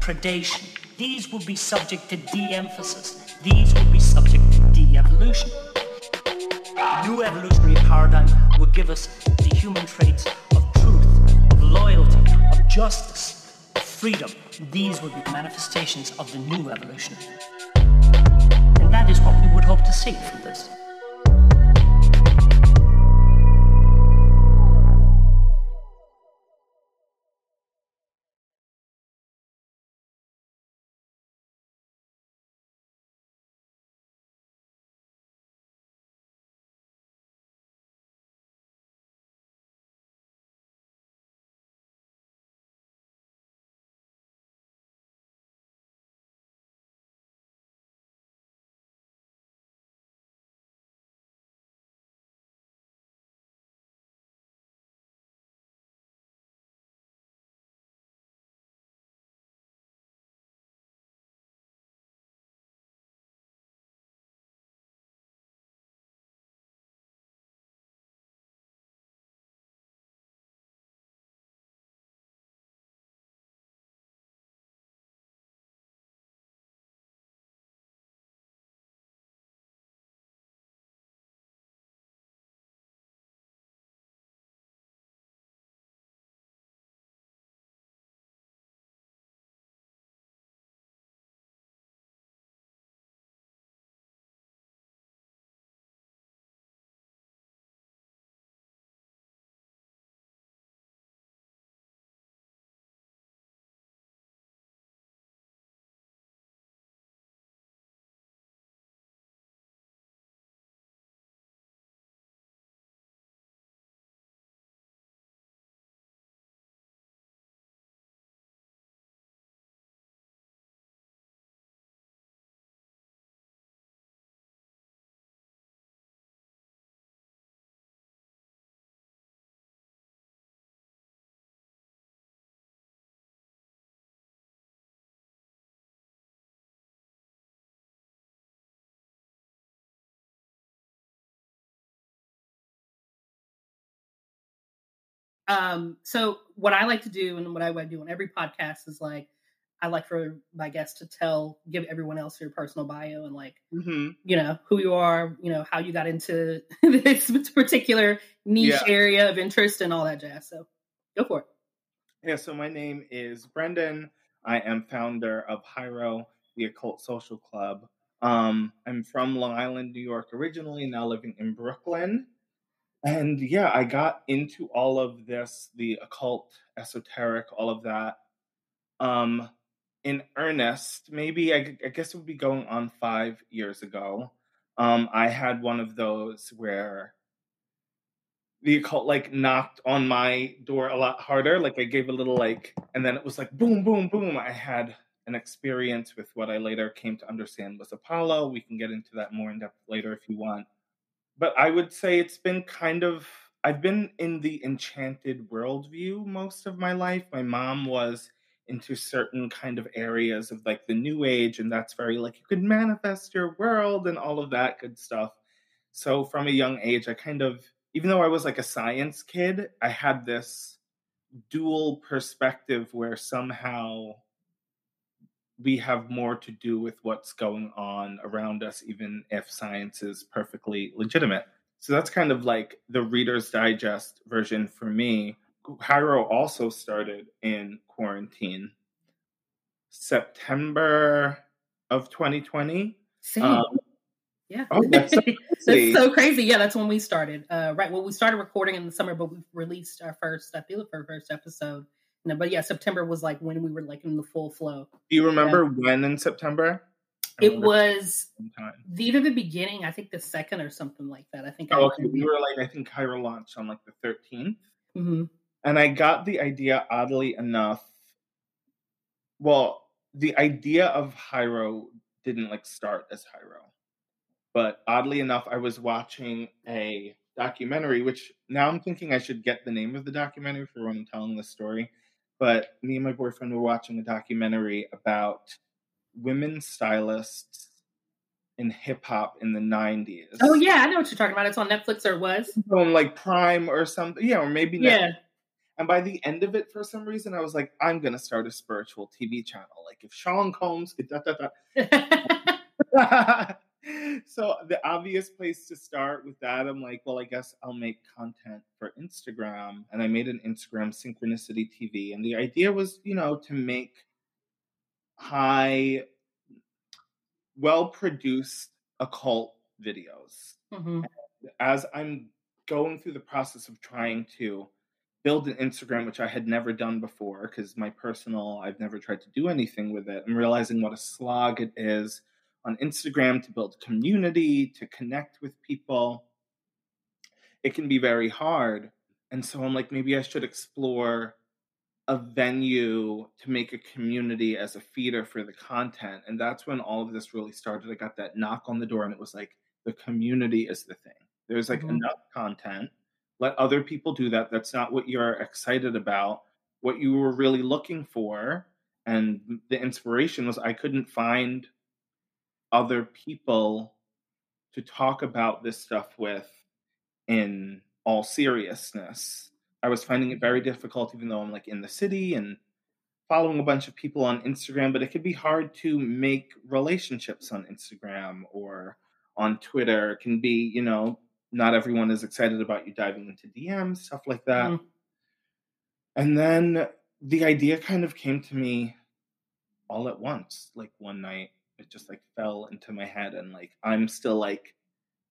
Predation, these will be subject to de-emphasis. These will be subject to de-evolution. New evolutionary paradigm will give us the human traits of truth, of loyalty, of justice, of freedom. These will be manifestations of the new evolution. And that is what we would hope to see from this. Um, so what I like to do and what I would do on every podcast is like I like for my guests to tell, give everyone else your personal bio and like, Mm-hmm. you know, who you are, you know, how you got into this particular niche Yeah. area of interest and all that jazz. So go for it. Yeah, so my name is Brenndon. I am founder of Hiero, the Occult Social Club. Um, I'm from Long Island, New York originally, now living in Brooklyn. And yeah, I got into all of this, the occult, esoteric, all of that, um, in earnest. Maybe I, I guess it would be going on five years ago. Um, I had one of those where the occult like knocked on my door a lot harder. Like I gave a little like, and then it was like boom, boom, boom. I had an experience with what I later came to understand was Apollo. We can get into that more in depth later if you want. But I would say it's been kind of I've been in the enchanted worldview most of my life. My mom was into certain kind of areas of like the new age, and that's very like you could manifest your world and all of that good stuff. So from a young age, I kind of even though I was like a science kid, I had this dual perspective where somehow we have more to do with what's going on around us, even if science is perfectly legitimate. So that's kind of like the Reader's Digest version for me. Hiero also started in quarantine September of 2020. Same. Um, yeah. oh, that's so That's crazy. so crazy. Yeah, that's when we started. Uh, right. Well, we started recording in the summer, but we released our first, I feel our first episode. No, but yeah, September was like when we were like in the full flow. Do you remember when in September? I It was sometime. the- either the beginning, I think the second or something like that. I think. I Oh, okay. We were like, I think Hiero launched on like the 13th. hmm And I got the idea, oddly enough. Well, the idea of Hiero didn't like start as Hiero. But oddly enough, I was watching a documentary, which now I'm thinking I should get the name of the documentary for when I'm telling this story. But me and my boyfriend were watching a documentary about women stylists in hip hop in the 90s. Oh yeah, I know what you're talking about. It's on Netflix or was. On like Prime or something. Yeah, or maybe Yeah. And by the end of it, for some reason, I was like, I'm gonna start a spiritual TV channel. Like if Sean Combs could da, da, da. so the obvious place to start with that, I'm like, well, I guess I'll make content for Instagram. And I made an Instagram Synchronicity TV. And the idea was, you know, to make high, well produced occult videos. Mhm. As I'm going through the process of trying to build an Instagram, which I had never done before, because my personal, I've never tried to do anything with it. I'm realizing what a slog it is on Instagram to build community, to connect with people. It can be very hard. And so I'm like, maybe I should explore a venue to make a community as a feeder for the content. And that's when all of this really started. I got that knock on the door, and it was like, the community is the thing. There's like Mhm. enough content. Let other people do that. That's not what you're excited about. What you were really looking for, and the inspiration was I couldn't find other people to talk about this stuff with in all seriousness. I was finding it very difficult, even though I'm like in the city and following a bunch of people on Instagram, but it could be hard to make relationships on Instagram or on Twitter. It can be, you know, not everyone is excited about you diving into DMs, stuff like that. Mhm. And then the idea kind of came to me all at once, like one night. It just like fell into my head, and like I'm still like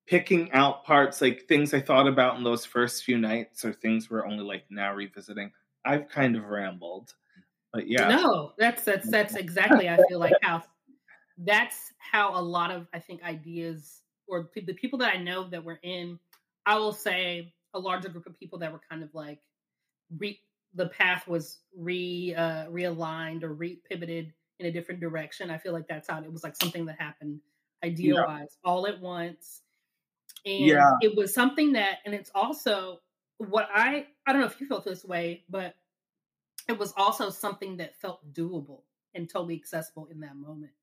picking out parts, like things I thought about in those first few nights, or things we're only like now revisiting. I've kind of rambled, but yeah, No, that's that's that's exactly. I feel like how that's how a lot of I think ideas or the people that I know that were in. I will say a larger group of people that were kind of like re the path was re uh, realigned or re pivoted in a different direction. I feel like that's how it was like something that happened idea wise all at once. And Yeah. it was something that, and it's also what I, I don't know if you felt this way, but it was also something that felt doable and totally accessible in that moment.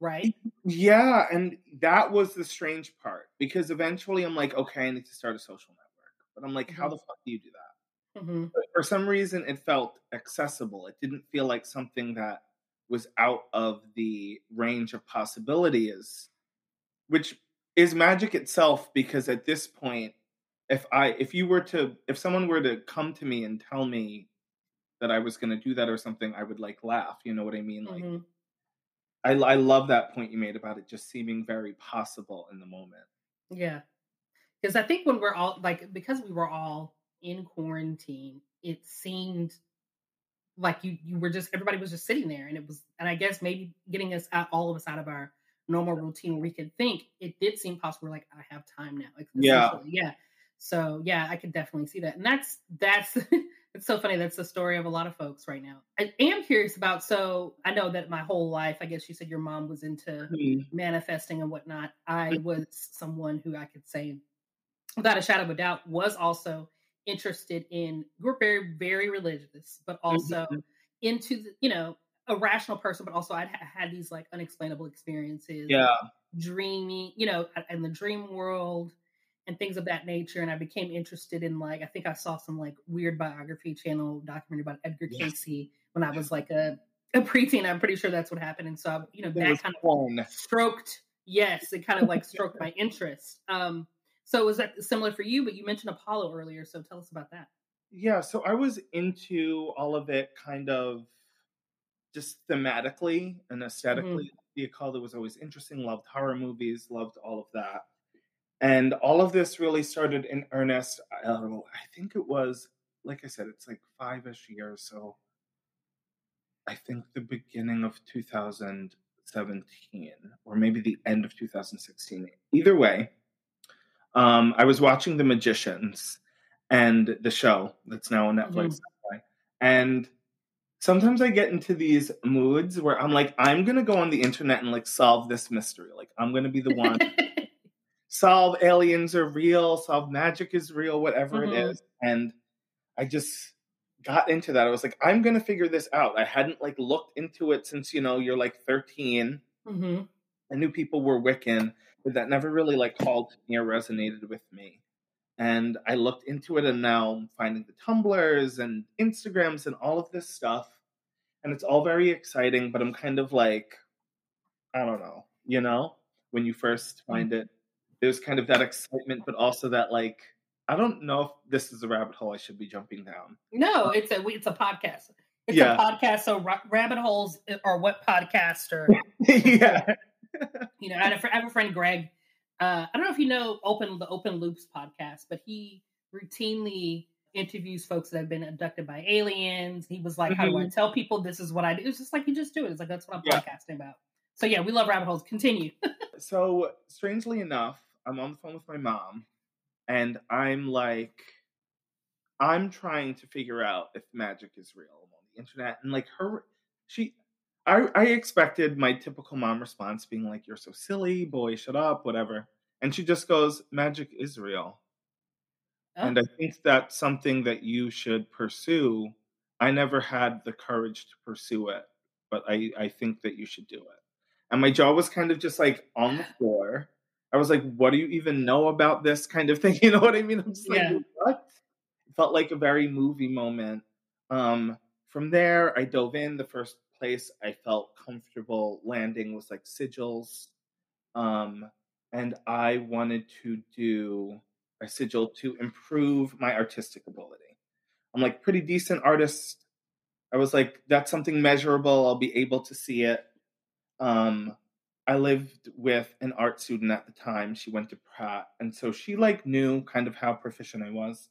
Right? Yeah, and that was the strange part because eventually I'm like, okay, I need to start a social network. But I'm like, how Mhm. the fuck do you do that? hmm But for some reason, it felt accessible. It didn't feel like something that was out of the range of possibilities, which is magic itself. Because at this point, if I, if you were to, if someone were to come to me and tell me that I was going to do that or something, I would like laugh. You know what I mean? Like, hmm I, I love that point you made about it just seeming very possible in the moment. Yeah. Because I think when we're all like, because we were all in quarantine, it seemed like you you were just everybody was just sitting there, and it was, and I guess maybe getting us out, all of us out of our normal routine where we could think. It did seem possible. We're like, I have time now. Like, Yeah. yeah. So yeah, I could definitely see that, and that's that's it's so funny. That's the story of a lot of folks right now. I am curious about. So I know that my whole life, I guess you said your mom was into mm-hmm. manifesting and whatnot, I was someone who I could say, without a shadow of a doubt, was also interested in. Up very, very religious, but also Mhm. into the, you know a rational person, but also I'd had these like unexplainable experiences, Yeah. dreaming, you know, in the dream world and things of that nature. And I became interested in like I think I saw some like weird biography channel documentary about Edgar Yes. Cayce when I was like a a preteen. I'm pretty sure that's what happened. And so I, you know that kind of stroked yes it kind of like stroked my interest um so was that similar for you but you mentioned apollo earlier so tell us about that Yeah, so I was into all of it kind of just thematically and aesthetically. The occult was always interesting, loved horror movies, loved all of that. And all of this really started in earnest. Uh, I think it was, like I said, it's like five ish years. So I think the beginning of 2017, or maybe the end of 2016. Either way, um, I was watching The Magicians and the show that's now on Netflix. And sometimes I get into these moods where I'm like, I'm gonna go on the internet and like solve this mystery. Like I'm gonna be the one solve aliens are real, solve magic is real, whatever it Mhm. is. And I just got into that. I was like, I'm gonna figure this out. I hadn't like looked into it since you know you're like 13. hmm I knew people were Wiccan. But that never really like called me or resonated with me. And I looked into it, and now I'm finding the Tumblrs and Instagrams and all of this stuff, and it's all very exciting. But I'm kind of like, I don't know, you know, when you first Mm. find it, there's kind of that excitement, but also that like, I don't know if this is a rabbit hole I should be jumping down. No, it's a it's a podcast. It's Yeah. a podcast. So ra- rabbit holes are what podcasts are. yeah. You know, I have, a, I have a friend, Greg. Uh, I don't know if you know Open the Open Loops podcast, but he routinely interviews folks that have been abducted by aliens. He was like, "How do I tell people this is what I do?" It's just like you just do it. It's like that's what I'm Yeah. podcasting about. So yeah, we love rabbit holes. Continue. So strangely enough, I'm on the phone with my mom, and I'm like, I'm trying to figure out if magic is real on the internet, and like her, she, I, I expected my typical mom response being like, "You're so silly, boy, shut up, whatever," and she just goes, "Magic is real." Oh, And I think that's something that you should pursue. I never had the courage to pursue it, but I, I think that you should do it. And my jaw was kind of just like on the floor. I was like, what do you even know about this kind of thing? You know what I mean? I'm just like, what? It felt like a very movie moment. Um, from there, I dove in. The first place I felt comfortable landing was like sigils. Um, and I wanted to do a sigil to improve my artistic ability. I'm like pretty decent artist. I was like, that's something measurable. I'll be able to see it. Um, I lived with an art student at the time. She went to Pratt, and so she like knew kind of how proficient I was.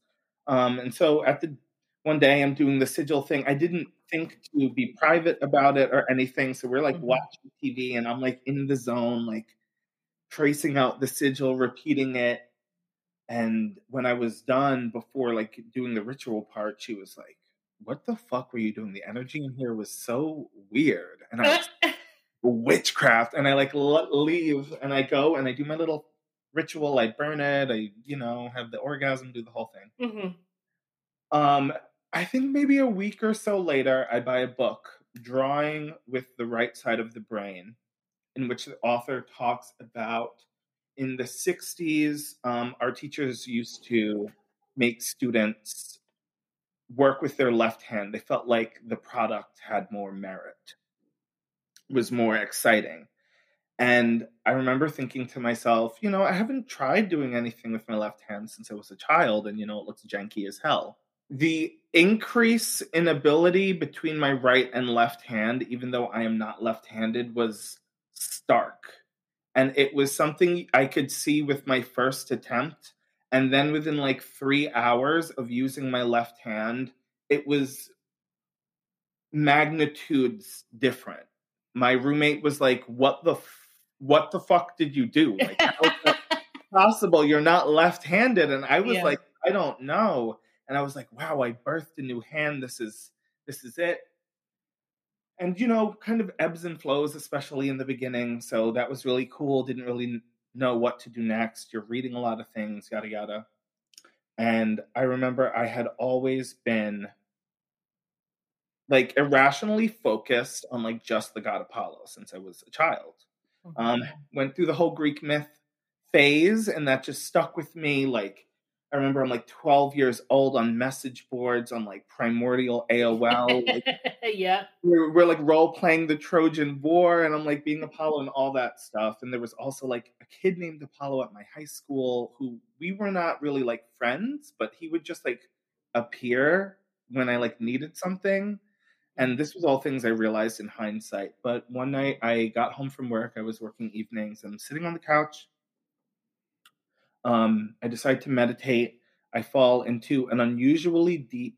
Um, and so at the one day I'm doing the sigil thing. I didn't think to be private about it or anything. So we're like Mhm. watching TV, and I'm like in the zone, like tracing out the sigil, repeating it. And when I was done before like doing the ritual part, she was like, "What the fuck were you doing? The energy in here was so weird." And I was witchcraft, and I like leave, and I go and I do my little ritual. I burn it. I you know have the orgasm, do the whole thing. Mhm. Um, I think maybe a week or so later, I buy a book, Drawing with the Right Side of the Brain, in which the author talks about in the 60s, um, our teachers used to make students work with their left hand. They felt like the product had more merit, was more exciting. And I remember thinking to myself, you know, I haven't tried doing anything with my left hand since I was a child, and you know, it looks janky as hell. The increase in ability between my right and left hand, even though I am not left handed, was stark. And it was something I could see with my first attempt. And then within like three hours of using my left hand, it was magnitudes different. My roommate was like, "What the f- what the fuck did you do? Like, how is that possible? You're not left-handed." And I was Yeah. like, "I don't know." And I was like, "Wow, I birthed a new hand. This is this is it." And you know, kind of ebbs and flows, especially in the beginning. So that was really cool. Didn't really know what to do next. You're reading a lot of things, yada yada. And I remember I had always been like irrationally focused on like just the god Apollo since I was a child. Um, went through the whole Greek myth phase, and that just stuck with me. Like, I remember I'm like 12 years old on message boards on like primordial AOL. Like, yeah. we're, we're like role playing the Trojan War, and I'm like being Apollo and all that stuff. And there was also like a kid named Apollo at my high school who we were not really like friends, but he would just like appear when I like needed something. And this was all things I realized in hindsight. But one night I got home from work. I was working evenings. and I'm sitting on the couch. Um, I decide to meditate. I fall into an unusually deep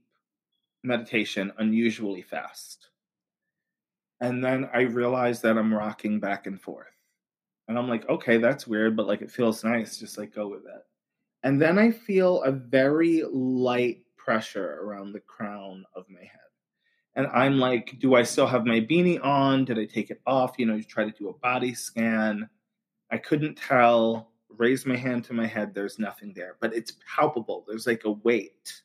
meditation, unusually fast. And then I realize that I'm rocking back and forth. And I'm like, okay, that's weird, but like it feels nice. Just like go with it. And then I feel a very light pressure around the crown of my head. And I'm like, do I still have my beanie on? Did I take it off? You know, you try to do a body scan. I couldn't tell. Raise my hand to my head. There's nothing there, but it's palpable. There's like a weight.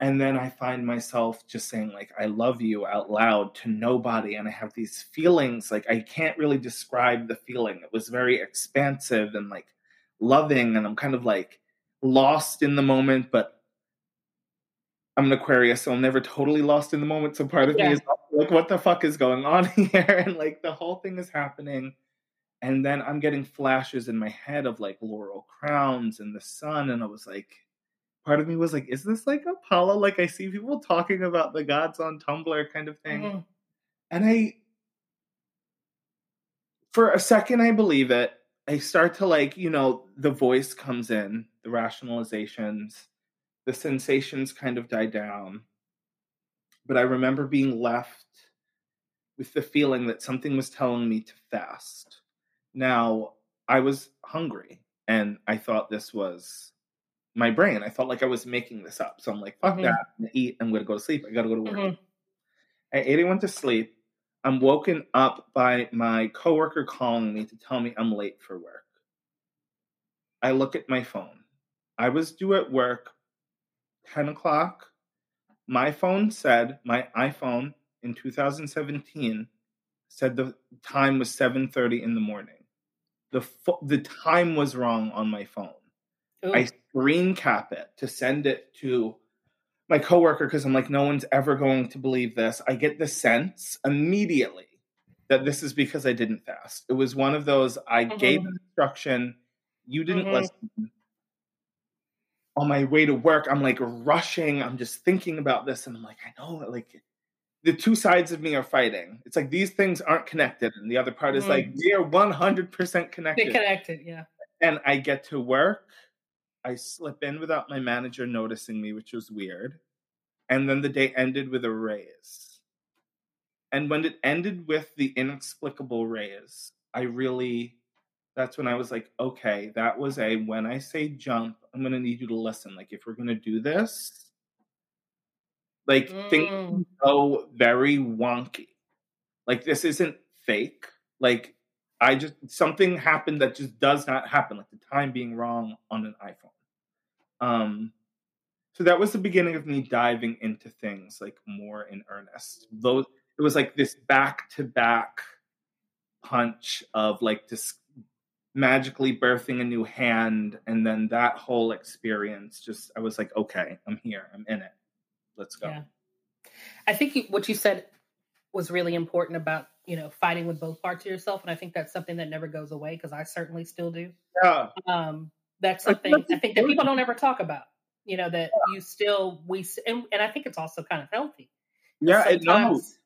and then I find myself just saying like I love you out loud to nobody and I have these feelings like I can't really describe the feeling. It was very expansive and like loving and I'm kind of like lost in the moment but I'm an Aquarius so I'm never totally lost in the moment so part of yeah. me is like what the fuck is going on here and like the whole thing is happening and then I'm getting flashes in my head of like laurel crowns and the sun and I was like part of me was like, is this like Apollo? Like I see people talking about the gods on Tumblr kind of thing. Mm-hmm. And I for a second I believe it. I start to like, you know, the voice comes in, the rationalizations, the sensations kind of die down. But I remember being left with the feeling that something was telling me to fast. Now, I was hungry and I thought this was my brain. I felt like I was making this up. So I'm like, fuck mm-hmm. that. I'm gonna eat. I'm gonna go to sleep. I gotta go to work. Mm-hmm. I ate and went to sleep. I'm woken up by my coworker calling me to tell me I'm late for work. I look at my phone. I was due at work 10 o'clock. My phone said, my iPhone in 2017 said the time was 7:30 in the morning. The fo- the time was wrong on my phone. Ooh. I screen cap it to send it to my coworker because I'm like, no one's ever going to believe this. I get the sense immediately that this is because I didn't fast. It was one of those I mm-hmm. gave instruction, you didn't mm-hmm. listen. On my way to work, I'm like rushing. I'm just thinking about this, and I'm like, I know, like the two sides of me are fighting. It's like these things aren't connected, and the other part is mm-hmm. like they are 100% connected. They're connected, yeah. And I get to work, I slip in without my manager noticing me, which was weird. And then the day ended with a raise. And when it ended with the inexplicable raise, I really, that's when I was like, okay, that was a, when I say jump, I'm going to need you to listen. Like, if we're going to do this, like, mm. things go very wonky. Like, this isn't fake. Like, I just something happened that just does not happen, like the time being wrong on an iPhone. Um, so that was the beginning of me diving into things like more in earnest. Though it was like this back to back punch of like just magically birthing a new hand, and then that whole experience. Just I was like, okay, I'm here, I'm in it. Let's go. Yeah. I think what you said was really important about you know fighting with both parts of yourself, and I think that's something that never goes away because I certainly still do. Yeah. Um, that's something I think that people don't ever talk about. You know that you still we and, and I think it's also kind of healthy. Yeah, it does.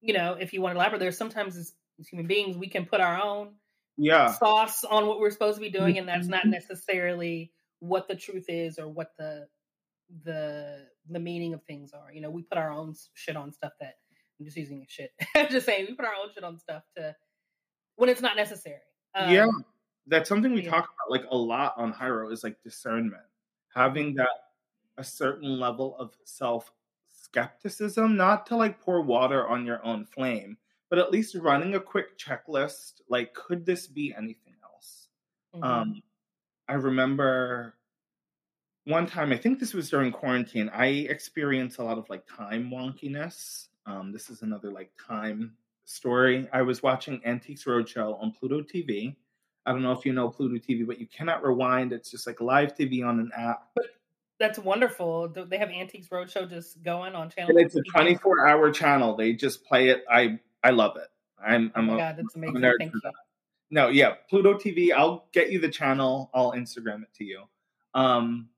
You know, if you want to elaborate, there's sometimes as human beings we can put our own yeah sauce on what we're supposed to be doing, and that's not mm-hmm. necessarily what the truth is or what the the the meaning of things are. You know, we put our own shit on stuff that I'm just using shit. I'm just saying we put our own shit on stuff to when it's not necessary. Um, yeah, that's something we yeah. talk about like a lot on Hiero is like discernment, having that a certain level of self skepticism, not to like pour water on your own flame, but at least running a quick checklist. Like, could this be anything else? Mm-hmm. Um, I remember one time, I think this was during quarantine, I experienced a lot of like time wonkiness. Um, this is another like time story. I was watching Antiques Roadshow on Pluto TV I don't know if you know Pluto TV, but you cannot rewind. It's just like live TV on an app. But that's wonderful. They have Antiques Roadshow just going on channel. And it's a 24 hour channel. They just play it. I I love it. I'm I'm oh a, God, that's amazing. Thank you. No, yeah, Pluto TV. I'll get you the channel. I'll Instagram it to you. Um,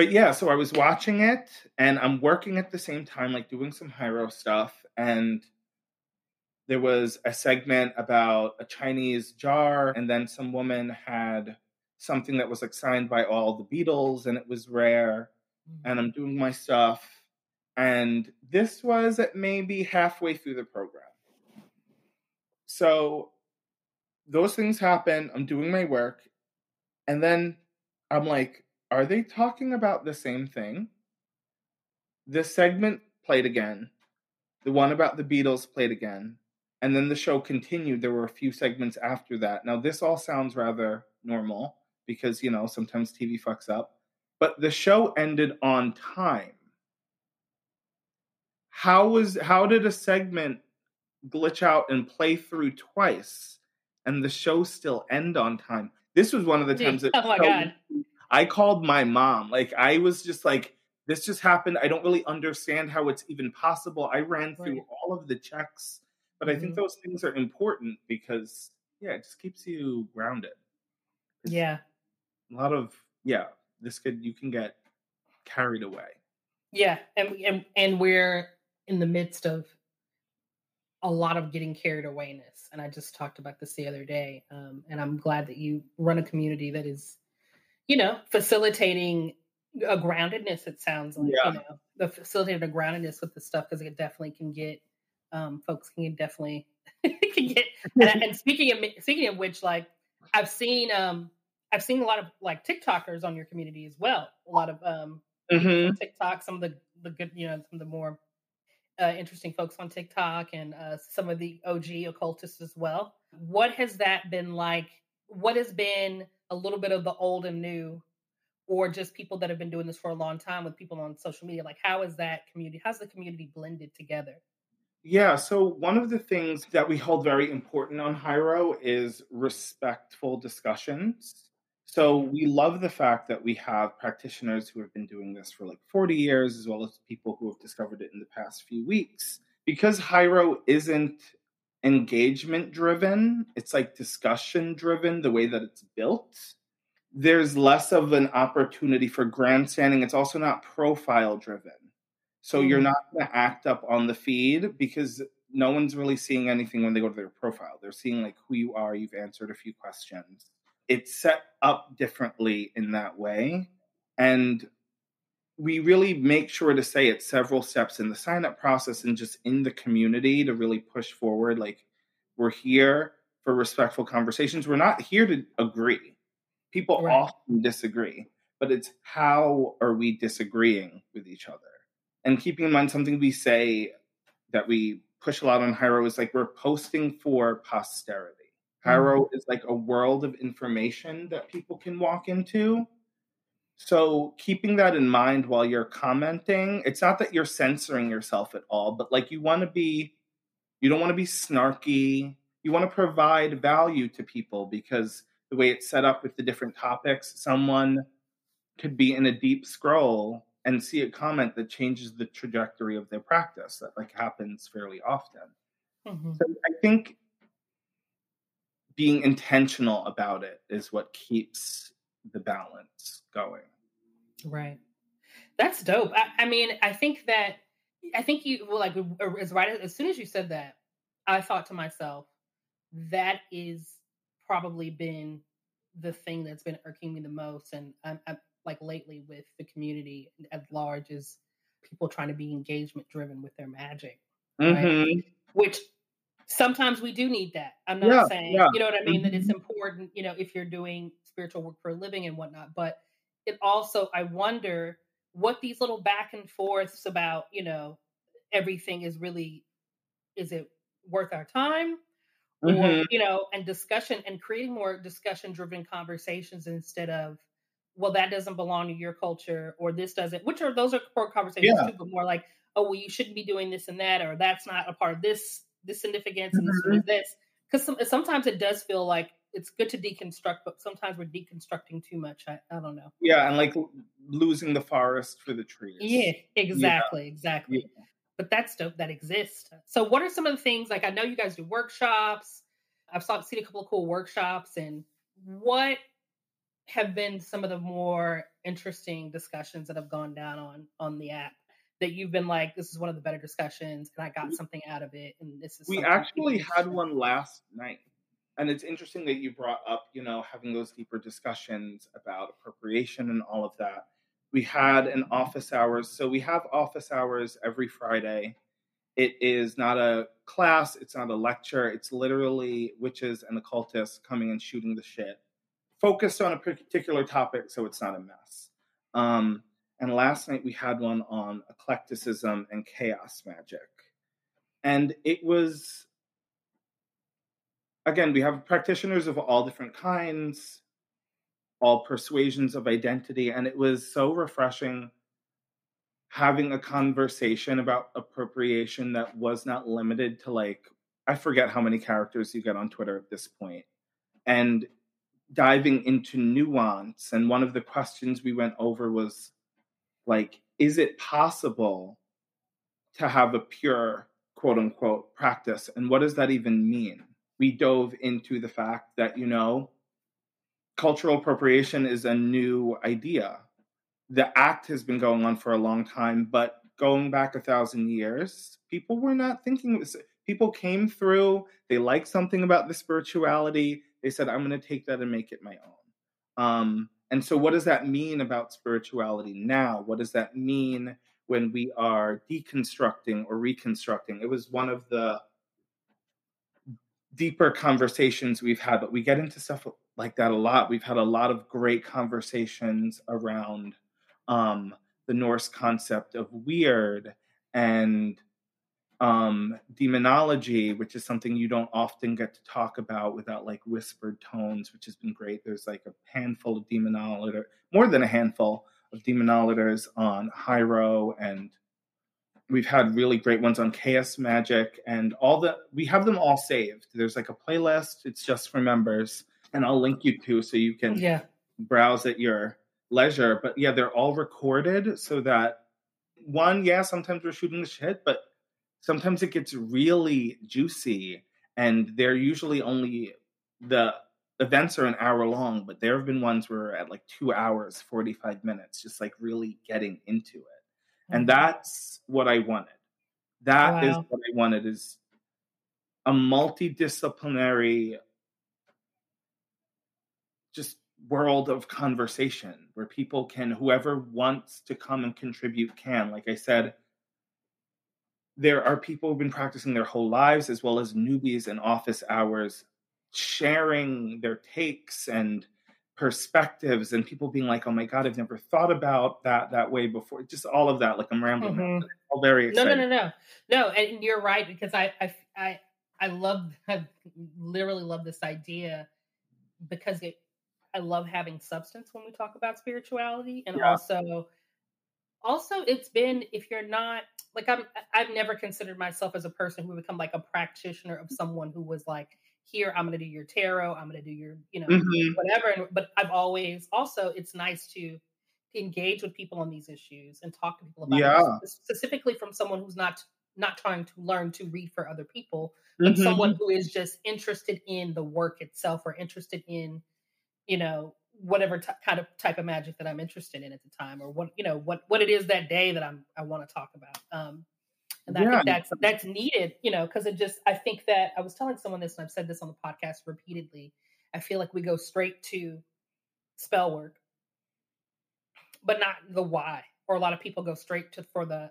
but yeah, so I was watching it, and I'm working at the same time, like doing some Hiero stuff, and there was a segment about a Chinese jar, and then some woman had something that was like signed by all the Beatles, and it was rare. Mm-hmm. And I'm doing my stuff, and this was at maybe halfway through the program. So those things happen. I'm doing my work, and then I'm like, are they talking about the same thing? This segment played again. The one about the Beatles played again. And then the show continued. There were a few segments after that. Now, this all sounds rather normal because, you know, sometimes TV fucks up. but the show ended on time. How was how did a segment glitch out and play through twice and the show still end on time? This was one of the times that oh my god. I called my mom. Like I was just like this just happened. I don't really understand how it's even possible. I ran through Right. all of the checks, but I think Mhm. those things are important because yeah, it just keeps you grounded. It's Yeah. a lot of yeah, this could you can get carried away. Yeah, and and and we're in the midst of a lot of getting carried awayness, and I just talked about this the other day. Um, and I'm glad that you run a community that is, you know, facilitating a groundedness. It sounds like Yeah. you know, the facilitating a groundedness with the stuff because it definitely can get um, folks can definitely can get. And, and speaking of speaking of which, like I've seen um I've seen a lot of like TikTokers on your community as well. A lot of um Mhm. on TikTok, some of the the good, you know, some of the more uh, interesting folks on TikTok, and uh, some of the OG occultists as well. What has that been like? What has been a little bit of the old and new, or just people that have been doing this for a long time with people on social media? Like, how is that community? How's the community blended together? Yeah, so one of the things that we hold very important on Hiero is respectful discussions. So mm-hmm. we love the fact that we have practitioners who have been doing this for like 40 years, as well as people who have discovered it in the past few weeks. Because Hiero isn't engagement driven, it's like discussion driven, the way that it's built. There's less of an opportunity for grandstanding. It's also not profile driven. So you're Mm. not going to act up on the feed because no one's really seeing anything when they go to their profile. They're seeing like who you are, you've answered a few questions. It's set up differently in that way. And we really make sure to say it several steps in the sign up process and just in the community to really push forward. Like, we're here for respectful conversations. We're not here to agree. People Right. often disagree, but it's how are we disagreeing with each other? And keeping in mind something we say that we push a lot on Hiero is like we're posting for posterity. Hiero mm-hmm. is like a world of information that people can walk into. So keeping that in mind while you're commenting, it's not that you're censoring yourself at all, but like you want to be you don't want to be snarky. You want to provide value to people because the way it's set up with the different topics, someone could be in a deep scroll and see a comment that changes the trajectory of their practice. That like happens fairly often. Mhm. So I think being intentional about it is what keeps the balance going. Right. That's dope. I, I mean, I think that I think you well, like as right as soon as you said that, I thought to myself, that is probably been the thing that's been irking me the most, and I'm, I'm like lately with the community at large is people trying to be engagement driven with their magic, Right. Mhm. which sometimes we do need that. I'm not Yeah, saying, yeah. you know what I mean, that it's Mhm. important, you know, if you're doing spiritual work for a living and whatnot. But it also, I wonder what these little back and forths about, you know, everything is really, is it worth our time? Or, Mhm. you know, and discussion and creating more discussion driven conversations instead of, well, that doesn't belong to your culture or this doesn't, which are those are core conversations Yeah. too, but more like, oh, well, you shouldn't be doing this and that, or that's not a part of this, this significance and Mm-hmm. this this. Because some, sometimes it does feel like it's good to deconstruct, but sometimes we're deconstructing too much. I, I don't know. Yeah, and like losing the forest for the trees. Yeah, exactly, exactly. Yeah. But that's dope that exists. So, what are some of the things like I know you guys do workshops? I've saw, seen a couple of cool workshops, and what have been some of the more interesting discussions that have gone down on on the app that you've been like, this is one of the better discussions, and I got mm-hmm. something out of it, and this is We actually had one last night. And it's interesting that you brought up, you know, having those deeper discussions about appropriation and all of that. We had an office hours. So we have office hours every Friday. It is not a class, it's not a lecture. It's literally witches and occultists coming and shooting the shit, focused on a particular topic so it's not a mess. Um, and last night we had one on eclecticism and chaos magic. And it was again, we have practitioners of all different kinds. all persuasions of identity. And it was so refreshing having a conversation about appropriation that was not limited to like, I forget how many characters you get on Twitter at this point, and diving into nuance. And one of the questions we went over was like, is it possible to have a pure quote unquote practice? And what does that even mean? We dove into the fact that, you know, cultural appropriation is a new idea. The act has been going on for a long time, but going back a thousand years, people were not thinking. People came through, they liked something about the spirituality. They said, I'm going to take that and make it my own. Um, and so, what does that mean about spirituality now? What does that mean when we are deconstructing or reconstructing? It was one of the deeper conversations we've had, but we get into stuff like that a lot. We've had a lot of great conversations around um, the Norse concept of wyrd and um, demonology, which is something you don't often get to talk about without like whispered tones, which has been great. There's like a handful of demonologers, more than a handful of demonologers on Hiero and we've had really great ones on chaos magic and all the we have them all saved. There's like a playlist it's just for members and i'll link you to so you can yeah. browse at your leisure but yeah they're all recorded so that one yeah sometimes we're shooting the shit but sometimes it gets really juicy and they're usually only the events are an hour long but there have been ones where at like two hours 45 minutes just like really getting into it and mm-hmm. that's what I wanted. That wow. is what I wanted is a multidisciplinary just world of conversation where people can whoever wants to come and contribute can like i said there are people who've been practicing their whole lives as well as newbies in office hours sharing their takes and perspectives and people being like, "Oh my god, I've never thought about that that way before." Just all of that. Like I'm rambling. Mm-hmm. All very excited. No, no, no, no, no. And you're right because I, I, I, I love, I literally love this idea because it, I love having substance when we talk about spirituality, and yeah. also, also it's been if you're not like I'm, I've never considered myself as a person who become like a practitioner of someone who was like here i'm going to do your tarot i'm going to do your you know mm-hmm. whatever but i've always also it's nice to engage with people on these issues and talk to people about yeah. it specifically from someone who's not not trying to learn to read for other people but mm-hmm. someone who is just interested in the work itself or interested in you know whatever t- kind of type of magic that i'm interested in at the time or what you know what what it is that day that i'm i want to talk about um and yeah. I think that's that's needed, you know, because it just I think that I was telling someone this and I've said this on the podcast repeatedly. I feel like we go straight to spell work, but not the why. Or a lot of people go straight to for the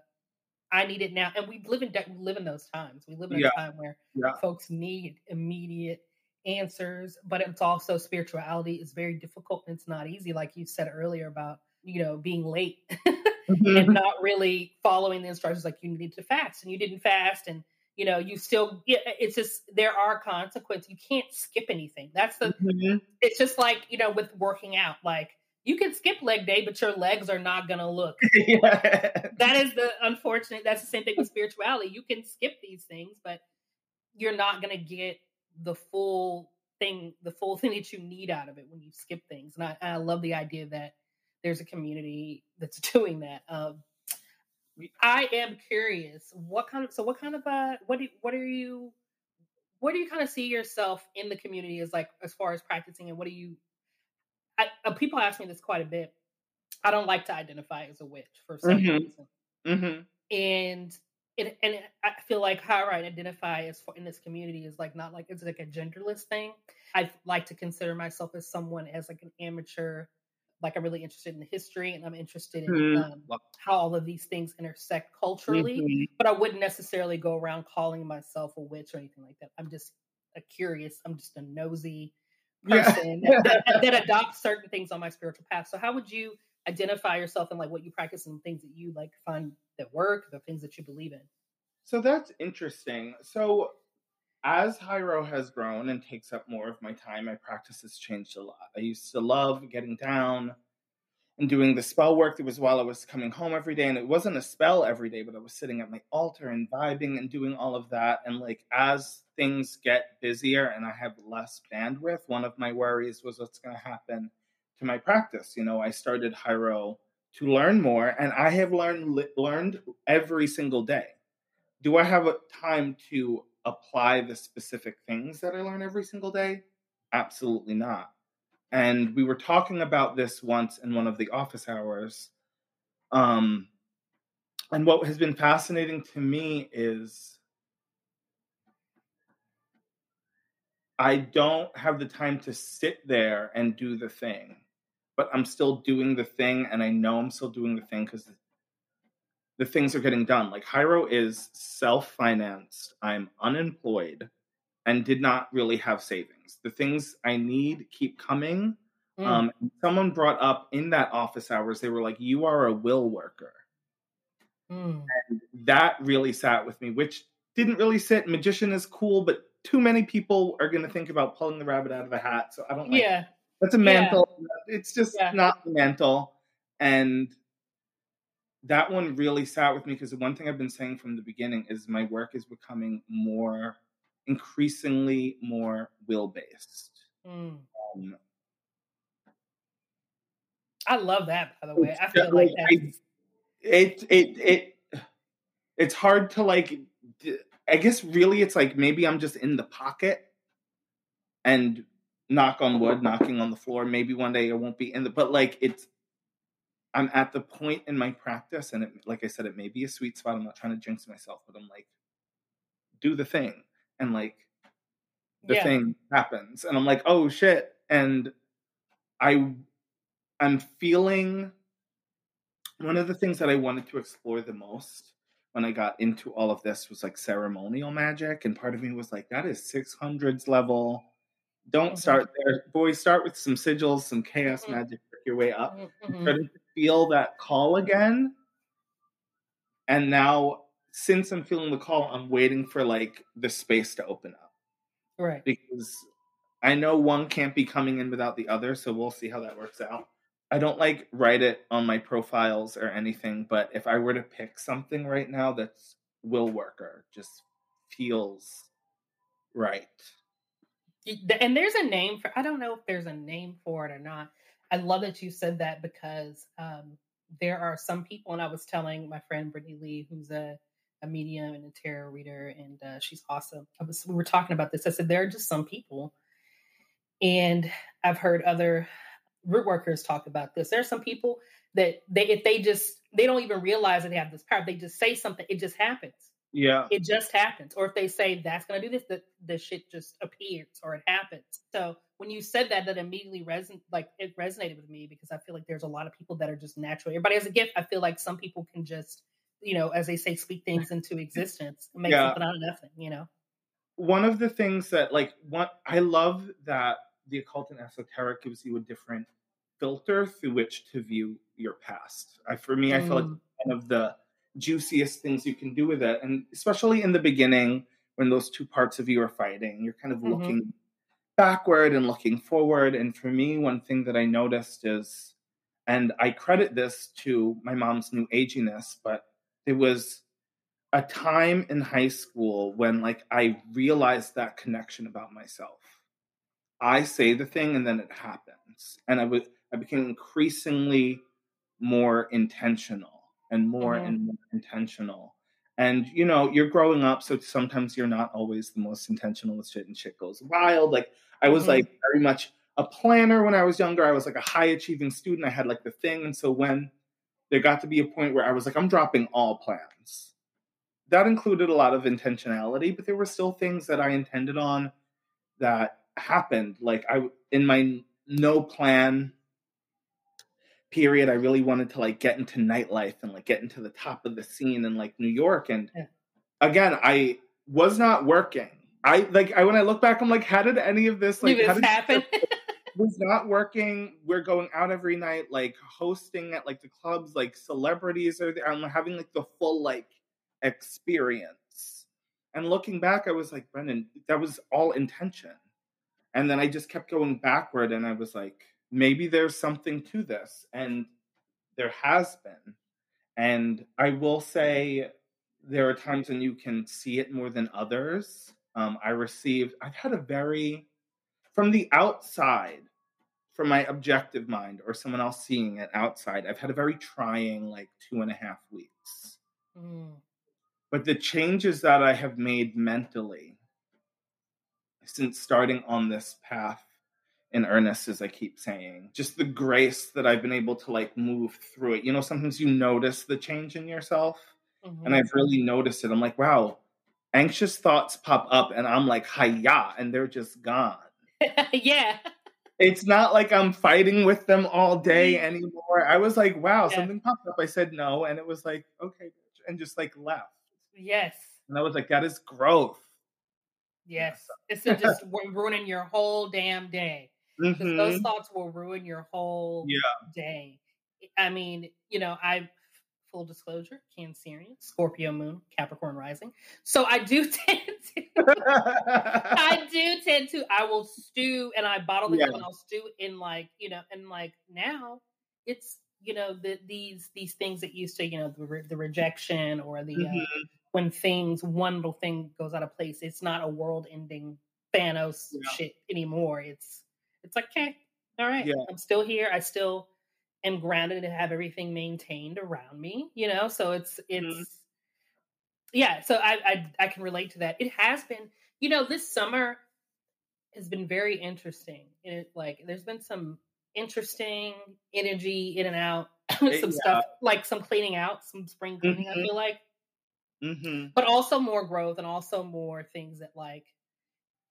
I need it now. And we live in we live in those times. We live in yeah. a time where yeah. folks need immediate answers, but it's also spirituality is very difficult and it's not easy, like you said earlier about you know being late mm-hmm. and not really following the instructions like you need to fast and you didn't fast and you know you still it's just there are consequences you can't skip anything that's the mm-hmm. it's just like you know with working out like you can skip leg day but your legs are not going to look yeah. that is the unfortunate that's the same thing with spirituality you can skip these things but you're not going to get the full thing the full thing that you need out of it when you skip things and I, I love the idea that there's a community that's doing that. Um, I am curious, what kind of so what kind of uh what do what are you what do you kind of see yourself in the community as like as far as practicing and what do you I, uh, people ask me this quite a bit. I don't like to identify as a witch for some mm-hmm. reason, mm-hmm. and it, and I feel like how I identify as for, in this community is like not like it's like a genderless thing. I like to consider myself as someone as like an amateur like I'm really interested in the history and I'm interested in mm-hmm. um, how all of these things intersect culturally. Mm-hmm. But I wouldn't necessarily go around calling myself a witch or anything like that. I'm just a curious. I'm just a nosy person yeah. that, that, that, adopts certain things on my spiritual path. So how would you identify yourself and like what you practice and things that you like find that work, the things that you believe in? So that's interesting. So as Hiero has grown and takes up more of my time, my practice has changed a lot. I used to love getting down and doing the spell work. It was while I was coming home every day, and it wasn't a spell every day, but I was sitting at my altar and vibing and doing all of that. And like as things get busier and I have less bandwidth, one of my worries was what's going to happen to my practice. You know, I started Hiero to learn more, and I have learned learned every single day. Do I have time to apply the specific things that I learn every single day? Absolutely not. And we were talking about this once in one of the office hours. Um, and what has been fascinating to me is I don't have the time to sit there and do the thing, but I'm still doing the thing, and I know I'm still doing the thing because the things are getting done. Like Hiero is self financed. I'm unemployed and did not really have savings. The things I need keep coming. Mm. Um, someone brought up in that office hours, they were like, You are a will worker. Mm. And that really sat with me, which didn't really sit. Magician is cool, but too many people are going to think about pulling the rabbit out of the hat. So I don't like Yeah. That's a mantle. Yeah. It's just yeah. not the mantle. And that one really sat with me because the one thing I've been saying from the beginning is my work is becoming more, increasingly more will based. Mm. Um, I love that, by the way. I feel like I, it it it it's hard to like. I guess really, it's like maybe I'm just in the pocket, and knock on wood, knocking on the floor. Maybe one day I won't be in the, but like it's I'm at the point in my practice, and it, like I said, it may be a sweet spot. I'm not trying to jinx myself, but I'm like, do the thing, and like, the yeah. thing happens, and I'm like, oh shit, and I, I'm feeling. One of the things that I wanted to explore the most when I got into all of this was like ceremonial magic, and part of me was like, that is 600s level. Don't mm-hmm. start there, boys. Start with some sigils, some chaos mm-hmm. magic, work your way up. Mm-hmm feel that call again. And now, since I'm feeling the call, I'm waiting for like the space to open up. Right. Because I know one can't be coming in without the other, so we'll see how that works out. I don't like write it on my profiles or anything, but if I were to pick something right now that's will worker, just feels right. And there's a name for I don't know if there's a name for it or not. I love that you said that because um, there are some people, and I was telling my friend Brittany Lee, who's a, a medium and a tarot reader, and uh, she's awesome. Was, we were talking about this. I said there are just some people, and I've heard other root workers talk about this. There are some people that they, if they just, they don't even realize that they have this power. They just say something, it just happens. Yeah. It just happens. Or if they say that's going to do this, that the shit just appears or it happens. So when you said that, that immediately reson like it resonated with me because I feel like there's a lot of people that are just natural. Everybody has a gift. I feel like some people can just, you know, as they say, speak things into existence, and make yeah. something out of nothing. You know. One of the things that, like, what I love that the occult and esoteric gives you a different filter through which to view your past. I, for me, I feel like mm. one of the juiciest things you can do with it, and especially in the beginning when those two parts of you are fighting, you're kind of mm-hmm. looking backward and looking forward. And for me, one thing that I noticed is, and I credit this to my mom's new aginess, but it was a time in high school when like I realized that connection about myself. I say the thing and then it happens. And I was I became increasingly more intentional and more mm-hmm. and more intentional. And you know you're growing up so sometimes you're not always the most intentional with shit and shit goes wild. Like i was mm-hmm. like very much a planner when i was younger. I was like a high achieving student. I had like the thing. And so when there got to be a point where i was like i'm dropping all plans. That included a lot of intentionality but there were still things that i intended on that happened. Like i in my no plan period, I really wanted to like get into nightlife and like get into the top of the scene in like New York. And yeah. again, I was not working. I like I when I look back, I'm like, how did any of this like how did happen? was not working. We're going out every night, like hosting at like the clubs, like celebrities are there. I'm having like the full like experience. And looking back, I was like, Brenndon, that was all intention. And then I just kept going backward and I was like, maybe there's something to this. And there has been. And I will say there are times when you can see it more than others. Um, I received, I've had a very, from the outside, from my objective mind or someone else seeing it outside, I've had a very trying like two and a half weeks. Mm. But the changes that I have made mentally since starting on this path in earnest, as I keep saying, just the grace that I've been able to like move through it. You know, sometimes you notice the change in yourself, mm-hmm. and I've really noticed it. I'm like, wow, anxious thoughts pop up, and I'm like, hiya, and they're just gone. yeah. It's not like I'm fighting with them all day mm-hmm. anymore. I was like, wow, yeah. something popped up. I said no, and it was like, okay, and just like left. Yes. And I was like, that is growth. Yes. It's just ruining your whole damn day. Because mm-hmm. those thoughts will ruin your whole yeah. day. I mean, you know, I full disclosure, Cancerian, Scorpio moon, Capricorn rising. So I do tend to I do tend to I will stew and I bottle it yeah. up and I'll stew in like, you know, and like now it's you know the, these these things that used to you know the, the rejection or the uh, mm-hmm. uh, when things one little thing goes out of place it's not a world ending thanos yeah. shit anymore it's it's like okay all right yeah. i'm still here i still am grounded to have everything maintained around me you know so it's it's mm-hmm. yeah so I, I i can relate to that it has been you know this summer has been very interesting it like there's been some interesting energy in and out, some yeah. stuff like some cleaning out, some spring cleaning. Mm-hmm. I feel like, mm-hmm. but also more growth and also more things that like.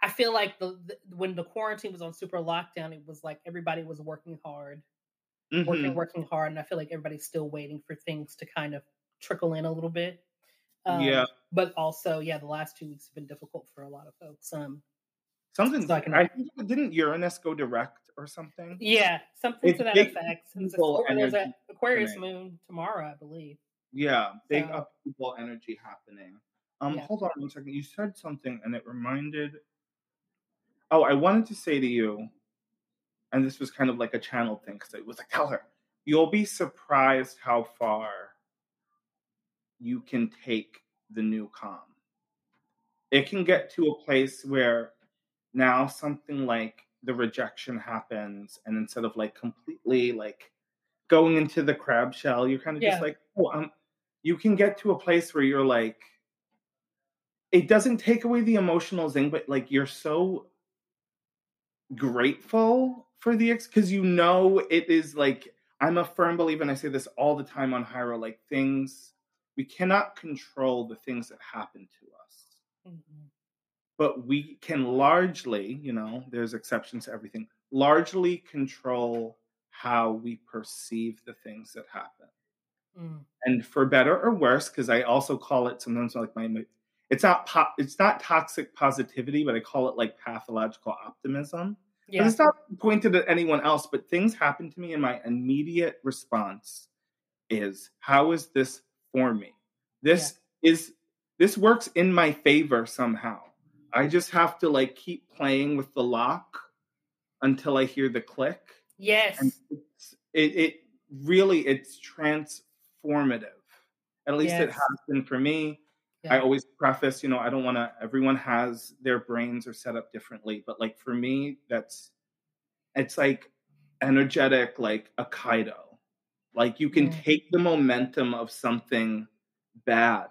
I feel like the, the, when the quarantine was on super lockdown, it was like everybody was working hard, mm-hmm. working working hard, and I feel like everybody's still waiting for things to kind of trickle in a little bit. Um, yeah, but also, yeah, the last two weeks have been difficult for a lot of folks. Um, Something so I, can, I didn't Uranus go direct or something? Yeah, something it's to that effect. And there's an Aquarius happening. moon tomorrow, I believe. Yeah, big so, upheaval energy happening. Um, yeah. hold on one second. You said something, and it reminded. Oh, I wanted to say to you, and this was kind of like a channel thing because it was like, tell her, you'll be surprised how far you can take the new calm. It can get to a place where now something like the rejection happens and instead of like completely like going into the crab shell you're kind of yeah. just like oh um you can get to a place where you're like it doesn't take away the emotional zing but like you're so grateful for the ex because you know it is like i'm a firm believer and i say this all the time on Hiero like things we cannot control the things that happen to us mm-hmm but we can largely, you know, there's exceptions to everything, largely control how we perceive the things that happen. Mm. And for better or worse, because I also call it sometimes like my, it's not po- it's not toxic positivity, but I call it like pathological optimism. Yeah. It's not pointed at anyone else, but things happen to me, and my immediate response is, "How is this for me? This yeah. is this works in my favor somehow." I just have to like keep playing with the lock until I hear the click. Yes. it, it really it's transformative. At least yes. it has been for me. Yeah. I always preface, you know, I don't want to everyone has their brains are set up differently, but like for me that's it's like energetic like Aikido. Like you can mm. take the momentum of something bad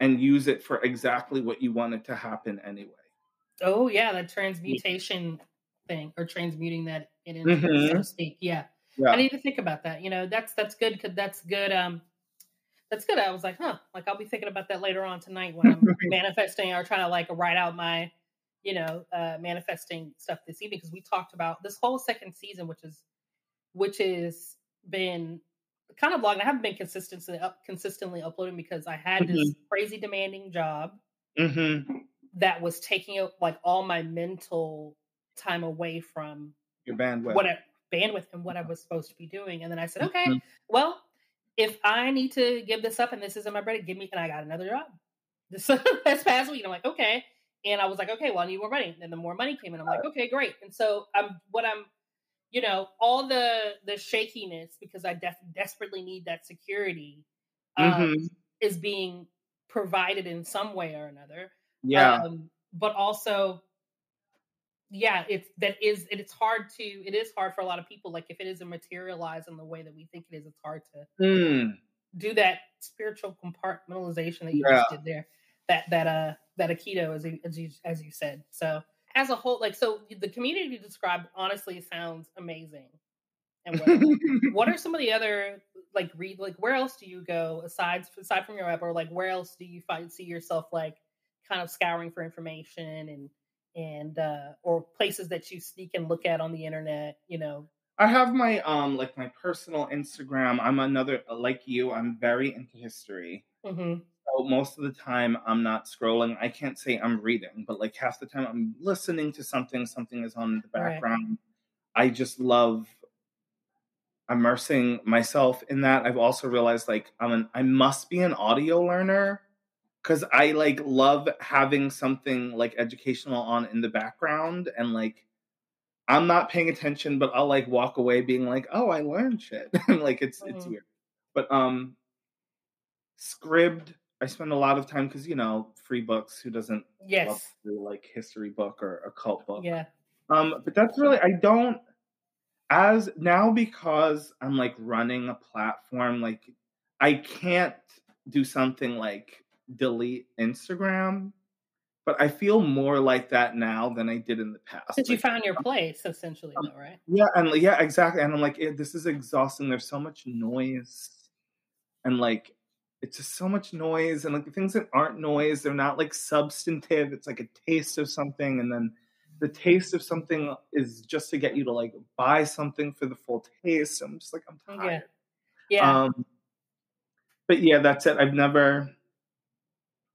and use it for exactly what you want it to happen anyway. Oh yeah, that transmutation yeah. thing or transmuting that in mm-hmm. so to speak. Yeah. yeah. I need to think about that. You know, that's that's good because that's good. Um, that's good. I was like, huh, like I'll be thinking about that later on tonight when I'm manifesting or trying to like write out my, you know, uh, manifesting stuff this evening because we talked about this whole second season, which is, which is been kind of blogging. I haven't been consistently up consistently uploading because I had mm-hmm. this crazy demanding job mm-hmm. that was taking up like all my mental time away from your bandwidth, what I, bandwidth, and what I was supposed to be doing. And then I said, okay, mm-hmm. well, if I need to give this up and this isn't my bread, give me. And I got another job. this this past week. I'm like, okay. And I was like, okay, well, I need more money. And the more money came in, I'm like, okay, great. And so I'm what I'm, you know, all the the shakiness because I def- desperately need that security um, mm-hmm. is being provided in some way or another. Yeah. Um, but also, yeah, it's that is it's hard to it is hard for a lot of people. Like if it isn't materialized in the way that we think it is, it's hard to mm. do that spiritual compartmentalization that you yeah. just did there. That that uh that Aikido as you, as you as you said. So as a whole, like so the community you described honestly sounds amazing. And what, what are some of the other like read like where else do you go aside aside from your web or like where else do you find see yourself like kind of scouring for information and and uh or places that you sneak and look at on the internet you know i have my um like my personal instagram i'm another like you i'm very into history mm-hmm. so most of the time i'm not scrolling i can't say i'm reading but like half the time i'm listening to something something is on in the background right. i just love immersing myself in that i've also realized like i'm an i must be an audio learner because I like love having something like educational on in the background and like I'm not paying attention, but I'll like walk away being like, oh, I learned shit. like it's mm-hmm. it's weird. But um Scribd, I spend a lot of time because you know, free books, who doesn't yes. like history book or a cult book. Yeah. Um, but that's really I don't as now because I'm like running a platform, like I can't do something like delete Instagram, but I feel more like that now than I did in the past. Because like, you found your place, essentially, um, though, right? Yeah, and yeah, exactly. And I'm like, this is exhausting. There's so much noise, and like, it's just so much noise, and like the things that aren't noise, they're not like substantive. It's like a taste of something, and then the taste of something is just to get you to like buy something for the full taste. I'm just like, I'm tired. Yeah. yeah. Um, but yeah, that's it. I've never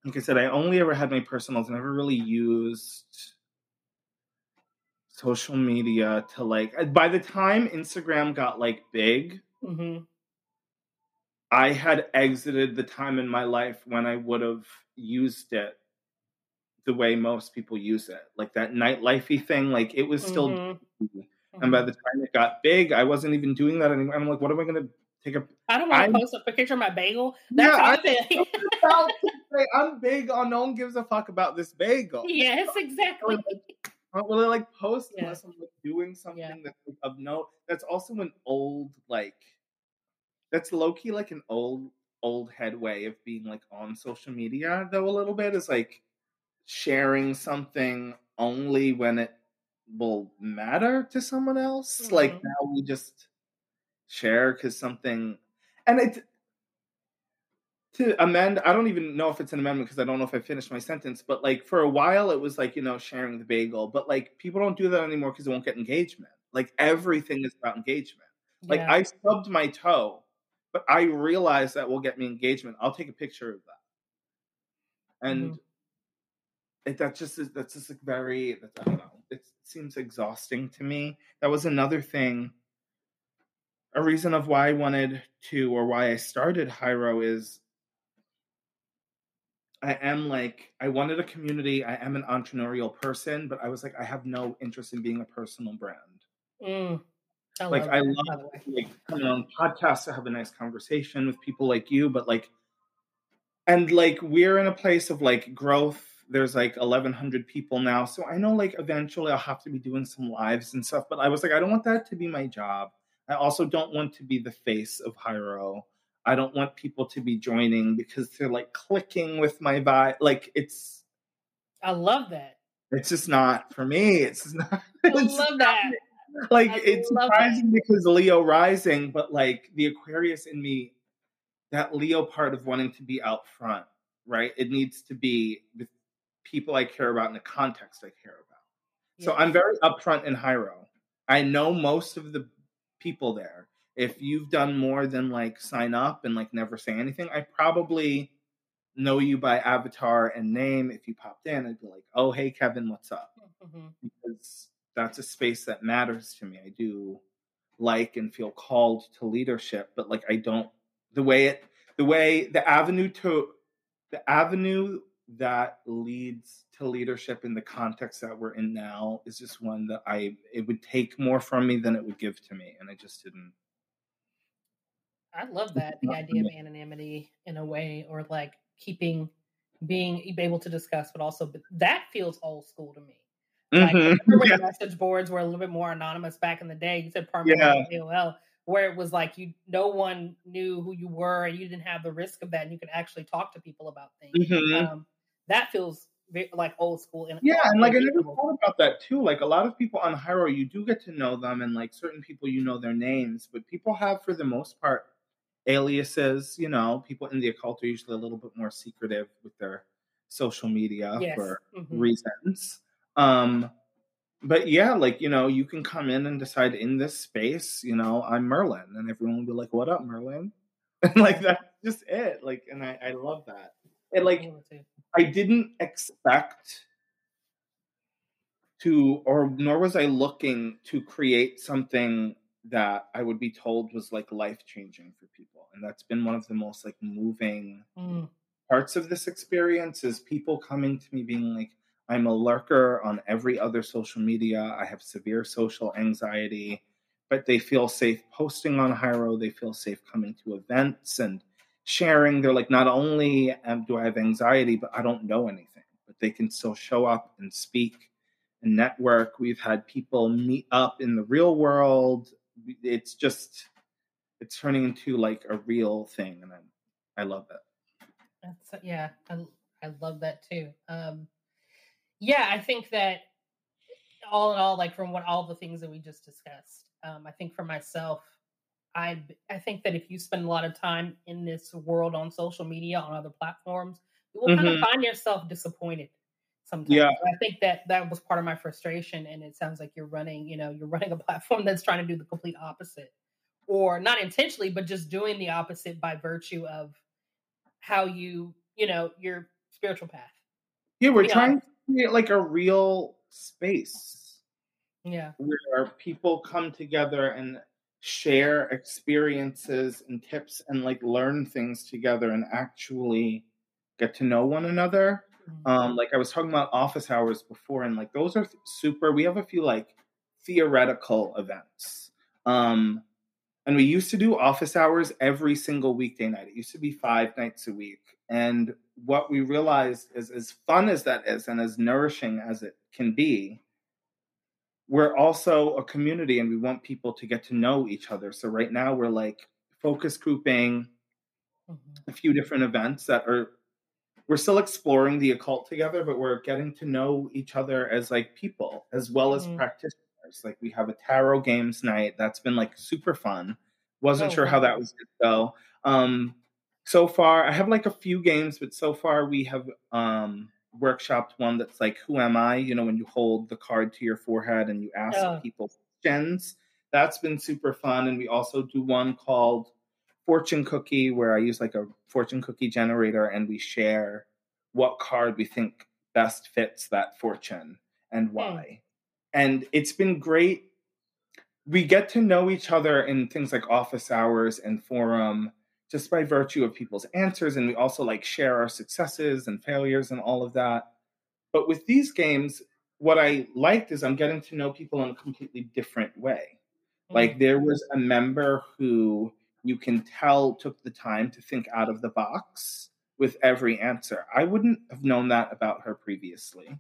like I said, I only ever had my personals. Never really used social media to like. By the time Instagram got like big, mm-hmm. I had exited the time in my life when I would have used it the way most people use it, like that nightlifey thing. Like it was still, mm-hmm. and by mm-hmm. the time it got big, I wasn't even doing that anymore. I'm like, what am I going to take a? I don't want to post a picture of my bagel. That's yeah, I, I'm big on no one gives a fuck about this bagel. Yes, exactly. I don't really like post yeah. unless I'm like doing something yeah. that's like, of note. That's also an old like that's low key like an old old head way of being like on social media though a little bit is like sharing something only when it will matter to someone else. Mm-hmm. Like now we just share because something and it to amend i don't even know if it's an amendment because i don't know if i finished my sentence but like for a while it was like you know sharing the bagel but like people don't do that anymore because they won't get engagement. Like everything is about engagement. Like yeah. i stubbed my toe but i realize that will get me engagement. I'll take a picture of that. And mm-hmm. it, that just is that's just like very i don't know it seems exhausting to me. That was another thing a reason of why i wanted to or why i started Hiero is I am like I wanted a community. I am an entrepreneurial person, but I was like I have no interest in being a personal brand. Mm, I like I love like coming on podcasts to have a nice conversation with people like you, but like and like we're in a place of like growth. There's like 1100 people now. So I know like eventually I'll have to be doing some lives and stuff, but I was like I don't want that to be my job. I also don't want to be the face of Hiero. I don't want people to be joining because they're like clicking with my vibe. Like it's. I love that. It's just not for me. It's not. I love that. Like I it's surprising that. because Leo rising, but like the Aquarius in me, that Leo part of wanting to be out front, right? It needs to be with people I care about in the context I care about. So I'm very upfront in Hiero. I know most of the people there if you've done more than like sign up and like never say anything, I probably know you by avatar and name. If you popped in, I'd be like, oh, hey, Kevin, what's up? Mm-hmm. Because that's a space that matters to me. I do like and feel called to leadership, but like I don't, the way it, the way the avenue to, the avenue that leads to leadership in the context that we're in now is just one that I it would take more from me than it would give to me, and I just didn't. I love that the idea of anonymity in a way, or like keeping being able to discuss, but also but that feels old school to me. Like, Mm-hmm. remember when Yeah. message boards were a little bit more anonymous back in the day? You said permanent Yeah. AOL, where it was like you, no one knew who you were, and you didn't have the risk of that, and you could actually talk to people about things. Mhm. Um, that feels ve- like old school. And Yeah, and like I never thought about that too. Like a lot of people on Hiero, you do get to know them, and like certain people, you know their names, but people have, for the most part, aliases. You know, people in the occult are usually a little bit more secretive with their social media Yes. for Mhm. reasons. Um, but yeah, like you know, you can come in and decide in this space, you know, I'm Merlin, and everyone will be like, "What up, Merlin?" And like that's just it. Like, and I, I love that. And like, I love it too. I didn't expect to, or nor was I looking to create something that I would be told was like life changing for people. And that's been one of the most like moving Mm. parts of this experience is people coming to me being like, I'm a lurker on every other social media. I have severe social anxiety, but they feel safe posting on Hiero. They feel safe coming to events and sharing. They're like, not only um, do I have anxiety, but I don't know anything, but they can still show up and speak and network. We've had people meet up in the real world. It's just, it's turning into like a real thing. And I'm, I love it. That's, yeah, I, I love that too. Um, yeah, I think that all in all, like from what all the things that we just discussed, um, I think for myself, I I think that if you spend a lot of time in this world on social media on other platforms, you will kind of mm-hmm. find yourself disappointed sometimes. Yeah. I think that that was part of my frustration, and it sounds like you're running, you know, you're running a platform that's trying to do the complete opposite, or not intentionally, but just doing the opposite by virtue of how you, you know, your spiritual path. Yeah, we're trying to create like a real space Yeah. where people come together and share experiences and tips and like learn things together and actually get to know one another. Mhm. Um, like I was talking about office hours before, and like those are super. We have a few like theoretical events. Um, and we used to do office hours every single weekday night. It used to be five nights a week. And what we realized is, as fun as that is, and as nourishing as it can be, we're also a community and we want people to get to know each other. So right now we're like focus grouping Mhm. a few different events that are we're still exploring the occult together, but we're getting to know each other as like people as well as Mhm. practitioners. Like we have a tarot games night that's been like super fun. Wasn't Oh, sure how that was gonna go. Um so far I have like a few games, but so far we have um workshopped one that's like who am I? You know, when you hold the card to your forehead and you ask Oh. people questions. That's been super fun. And we also do one called fortune cookie where I use like a fortune cookie generator and we share what card we think best fits that fortune and hmm. why. And it's been great. We get to know each other in things like office hours and forum just by virtue of people's answers and we also like share our successes and failures and all of that. But with these games what I liked is I'm getting to know people in a completely different way. Like Mm. there was a member who you can tell took the time to think out of the box with every answer. I wouldn't have known that about her previously.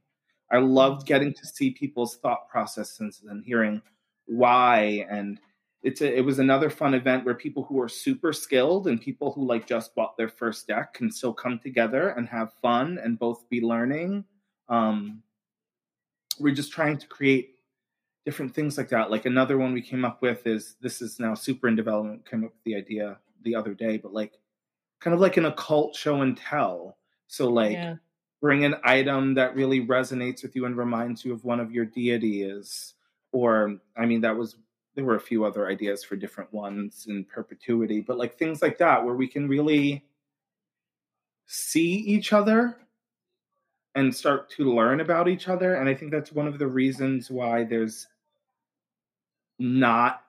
I loved getting to see people's thought processes and hearing why and it's a, it was another fun event where people who are super skilled and people who like just bought their first deck can still come together and have fun and both be learning. Um, we're just trying to create different things like that. Like another one we came up with is this is now super in development. Came up with the idea the other day, but like kind of like an occult show and tell. So like yeah. bring an item that really resonates with you and reminds you of one of your deities. Or I mean, that was there were a few other ideas for different ones in perpetuity, but like things like that where we can really see each other and start to learn about each other. And I think that's one of the reasons why there's not,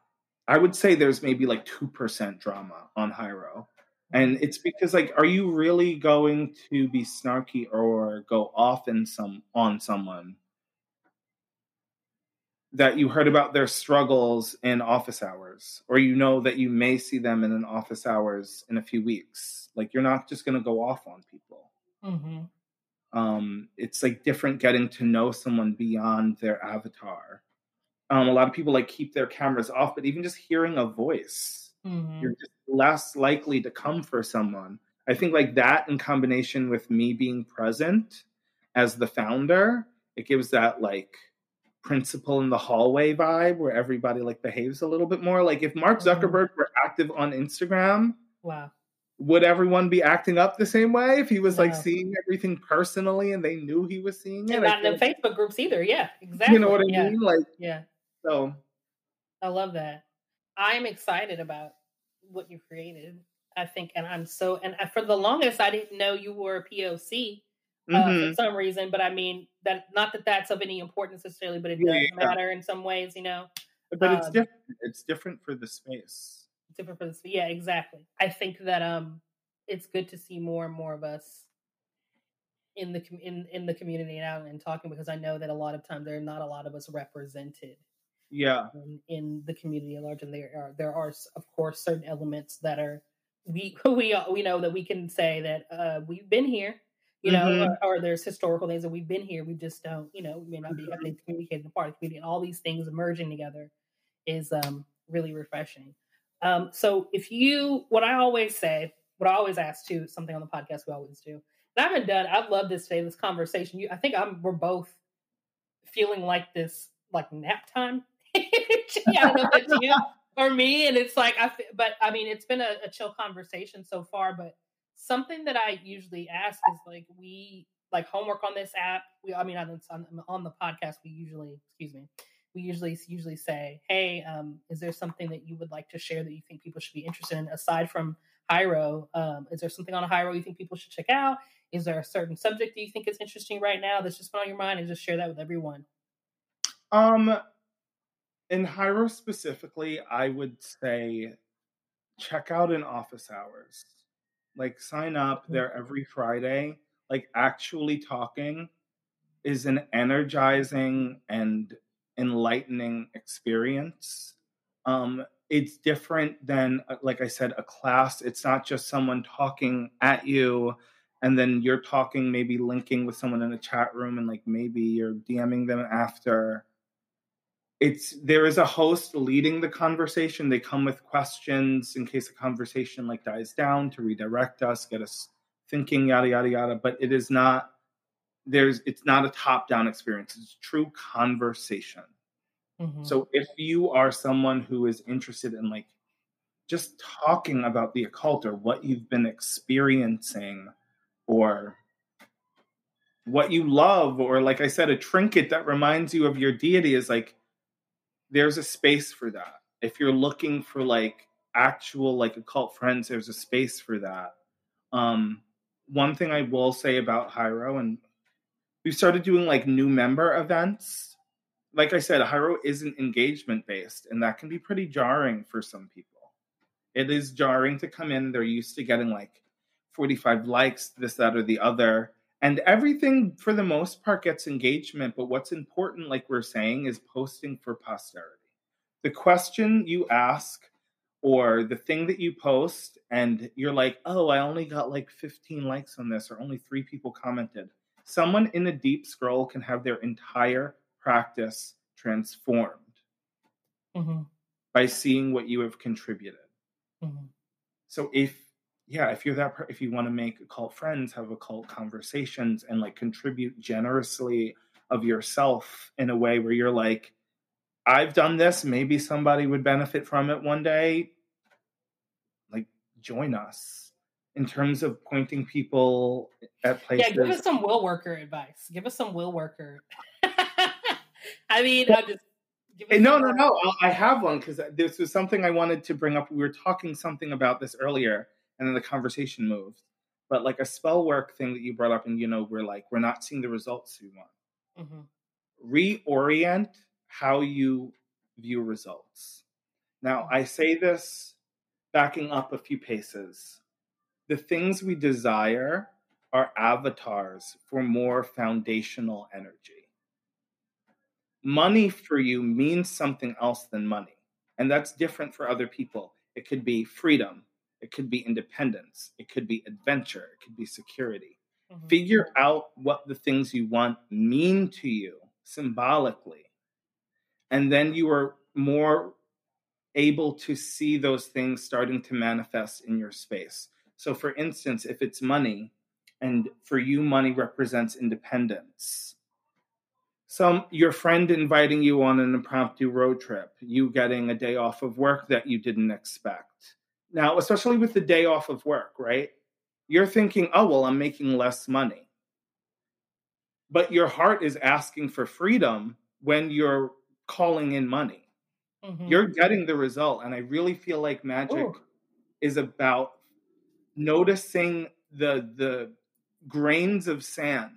I would say there's maybe like 2% drama on Hiero. and mm-hmm. it's because like are you really going to be snarky or go off in some on someone that you heard about their struggles in office hours or you know that you may see them in an office hours in a few weeks like you're not just going to go off on people Mm-hmm. um, it's like different getting to know someone beyond their avatar um, a lot of people like keep their cameras off but even just hearing a voice Mm-hmm. you're just less likely to come for someone. I think like that in combination with me being present as the founder, it gives that like principal in the hallway vibe where everybody like behaves a little bit more. Like if Mark Mhm. Zuckerberg were active on Instagram, Wow. would everyone be acting up the same way if he was like seeing everything personally and they knew he was seeing it? And not in Facebook groups either. Yeah, exactly. you know what I yeah. mean? Like Yeah. so I love that. I'm excited about what you created. I think, and I'm so, and for the longest, I didn't know you were a POC uh, mhm. for some reason, but I mean, that not that that's of any importance necessarily, but it does yeah. matter in some ways, you know, but it's um, different. It's different for the space. different for this. Yeah, exactly. I think that um, it's good to see more and more of us in the com- in in the community and out and talking because I know that a lot of times there are not a lot of us represented. Yeah. in, in the community at large, and there are there are of course certain elements that are we we are- we know that we can say that uh, we've been here, you know, Mhm. or, or there's historical things that we've been here. We just don't, you know, we may not be having communicated part of the community, and all these things merging together is um, really refreshing. Um, so if you, what I always say, what I always ask too, something on the podcast we always do, and I haven't done. I love this today, this conversation. You, I think I'm we're both feeling like this, like nap time. yeah, I don't know if you or me, and it's like I. But I mean, it's been a, a chill conversation so far. But something that I usually ask is like we like homework on this app. We, I mean, on, on, on the podcast, we usually, excuse me, we usually usually say, "Hey, um, is there something that you would like to share that you think people should be interested in aside from Hiero? Um, is there something on Hiero you think people should check out? Is there a certain subject that you think is interesting right now that's just been on your mind, and just share that with everyone?" Um, in Hiero specifically, I would say check out in office hours. Like sign up there every Friday. Like actually talking is an energizing and enlightening experience. Um, it's different than, uh, like I said, a class. It's not just someone talking at you and then you're talking, maybe linking with someone in a chat room, and like maybe you're DMing them after it's there is a host leading the conversation. They come with questions in case a conversation like dies down to redirect us get us thinking yada yada yada. But it is not there's it's not a top down experience. It's true conversation. Mhm. so if you are someone who is interested in like just talking about the occult or what you've been experiencing or what you love or like i said a trinket that reminds you of your deity is like there's a space for that. If you're looking for like actual like occult friends there's a space for that. Um one thing i will say about Hiero and we've started doing like new member events. Like i said Hiero isn't engagement based and that can be pretty jarring for some people. It is jarring to come in they're used to getting like 45 likes this that or the other and everything for the most part gets engagement but what's important like we're saying is posting for posterity the question you ask or the thing that you post and you're like oh i only got like 15 likes on this or only three people commented someone in a deep scroll can have their entire practice transformed Mhm. by seeing what you have contributed Mhm. so if yeah if you're that if you want to make occult friends have occult conversations and like contribute generously of yourself in a way where you're like i've done this maybe somebody would benefit from it one day like join us in terms of pointing people at places Yeah, give us some will worker advice. Give us some will worker. I mean, I'm just give Hey, no, no, no. I I have one because this was something I wanted to bring up. We were talking something about this earlier, and then the conversation moved. But like a spell work thing that you brought up, and you know, we're like, we're not seeing the results we want. Mhm. Reorient how you view results. Now, I say this backing up a few paces. the things we desire are avatars for more foundational energy. Money for you means something else than money, and that's different for other people. It could be freedom, it could be independence, it could be adventure, it could be security. Mm-hmm. Figure out what the things you want mean to you symbolically, and then you are more able to see those things starting to manifest in your space. So, for instance, if it's money, and for you, money represents independence. Some your friend inviting you on an impromptu road trip, you getting a day off of work that you didn't expect. Now, especially with the day off of work, right? You're thinking, oh, well, I'm making less money. But your heart is asking for freedom when you're calling in money. Mm-hmm. You're getting the result. And I really feel like magic Ooh. is about noticing the the grains of sand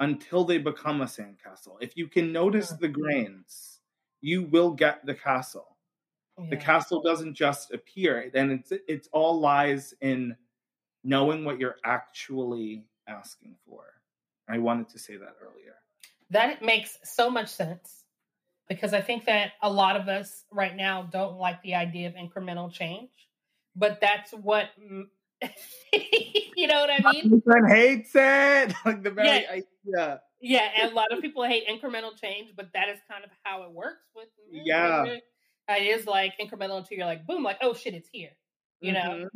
until they become a sandcastle. If you can notice the grains, you will get the castle. Yeah. The castle doesn't just appear, and it's it's all lies in knowing what you're actually asking for. I wanted to say that earlier. That makes so much sense because I think that a lot of us right now don't like the idea of incremental change, but that's what you know what I mean? My hates it. Like the very yeah. idea. Yeah, and a lot of people hate incremental change, but that is kind of how it works with yeah. It is like incremental until you're like boom, like oh shit, it's here. You mm-hmm. know,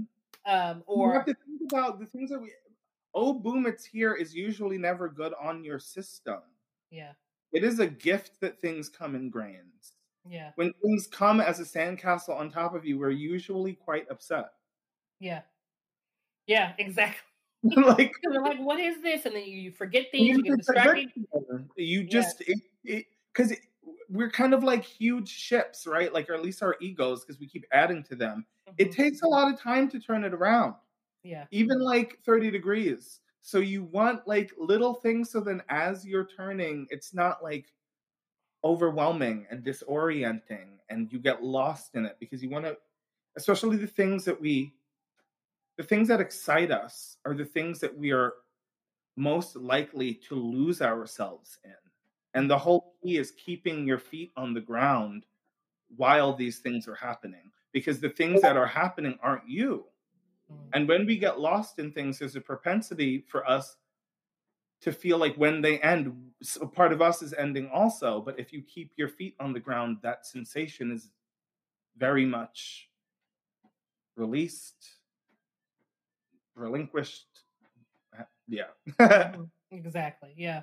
um, or you have to think about the things that we. Oh boom, it's here is usually never good on your system. Yeah, it is a gift that things come in grains. Yeah, when things come as a sandcastle on top of you, we're usually quite upset. Yeah, yeah, exactly. like, like, what is this? And then you forget things, you get distracted. You just, because yeah. We're kind of like huge ships, right? Like, or at least our egos, because we keep adding to them. Mm-hmm. It takes a lot of time to turn it around. Yeah. Even like 30 degrees. So you want like little things so then as you're turning, it's not like overwhelming and disorienting and you get lost in it because you want to, especially the things that we the things that excite us are the things that we are most likely to lose ourselves in. And the whole key is keeping your feet on the ground while these things are happening because the things that are happening aren't you. Mm. And when we get lost in things, there's a propensity for us to feel like when they end, a part of us is ending also. But if you keep your feet on the ground, that sensation is very much released relinquished. Yeah. Mm-hmm. exactly. Yeah.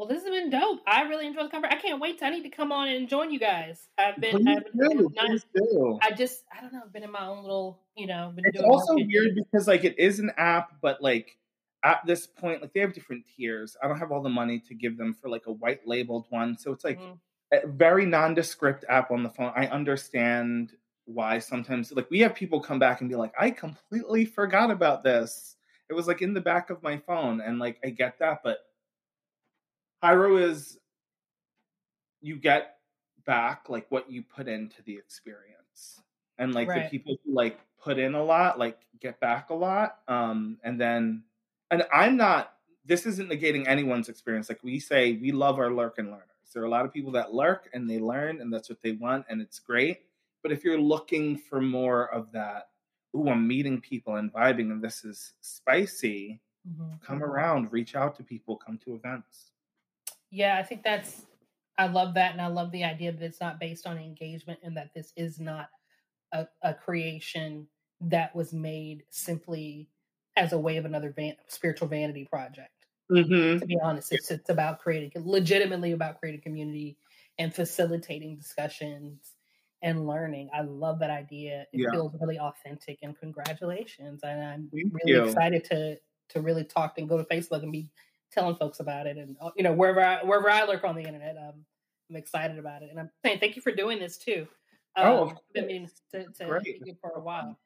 Well, this has been dope. I really enjoyed the conversation. I can't wait. To, I need to come on and join you guys. I've been, I've been, not, I just, I don't know, I've been in my own little, you know. it's also weird because like it is an app, but like at this point, like they have different tiers. I don't have all the money to give them for like a white labeled one, so it's like mm-hmm. a very nondescript app on the phone. I understand why sometimes like we have people come back and be like i completely forgot about this it was like in the back of my phone and like i get that but Hiero is you get back like what you put into the experience and like right. the people who like put in a lot like get back a lot um and then and i'm not this isn't negating anyone's experience like we say we love our lurk and learners there are a lot of people that lurk and they learn and that's what they want and it's great but if you're looking for more of that, ooh, I'm meeting people and vibing, and this is spicy, mm-hmm. come around, reach out to people, come to events. Yeah, I think that's, I love that. And I love the idea that it's not based on engagement and that this is not a, a creation that was made simply as a way of another van- spiritual vanity project. Mm-hmm. To be honest, it's, it's about creating, legitimately about creating community and facilitating discussions and learning. I love that idea. It yeah. feels really authentic and congratulations. And I'm Thank really you. excited to to really talk and go to Facebook and be telling folks about it and you know wherever I wherever I lurk on the internet, um, I'm excited about it. And I'm saying thank you for doing this too. Um, oh, I've been meaning to, to you for a while.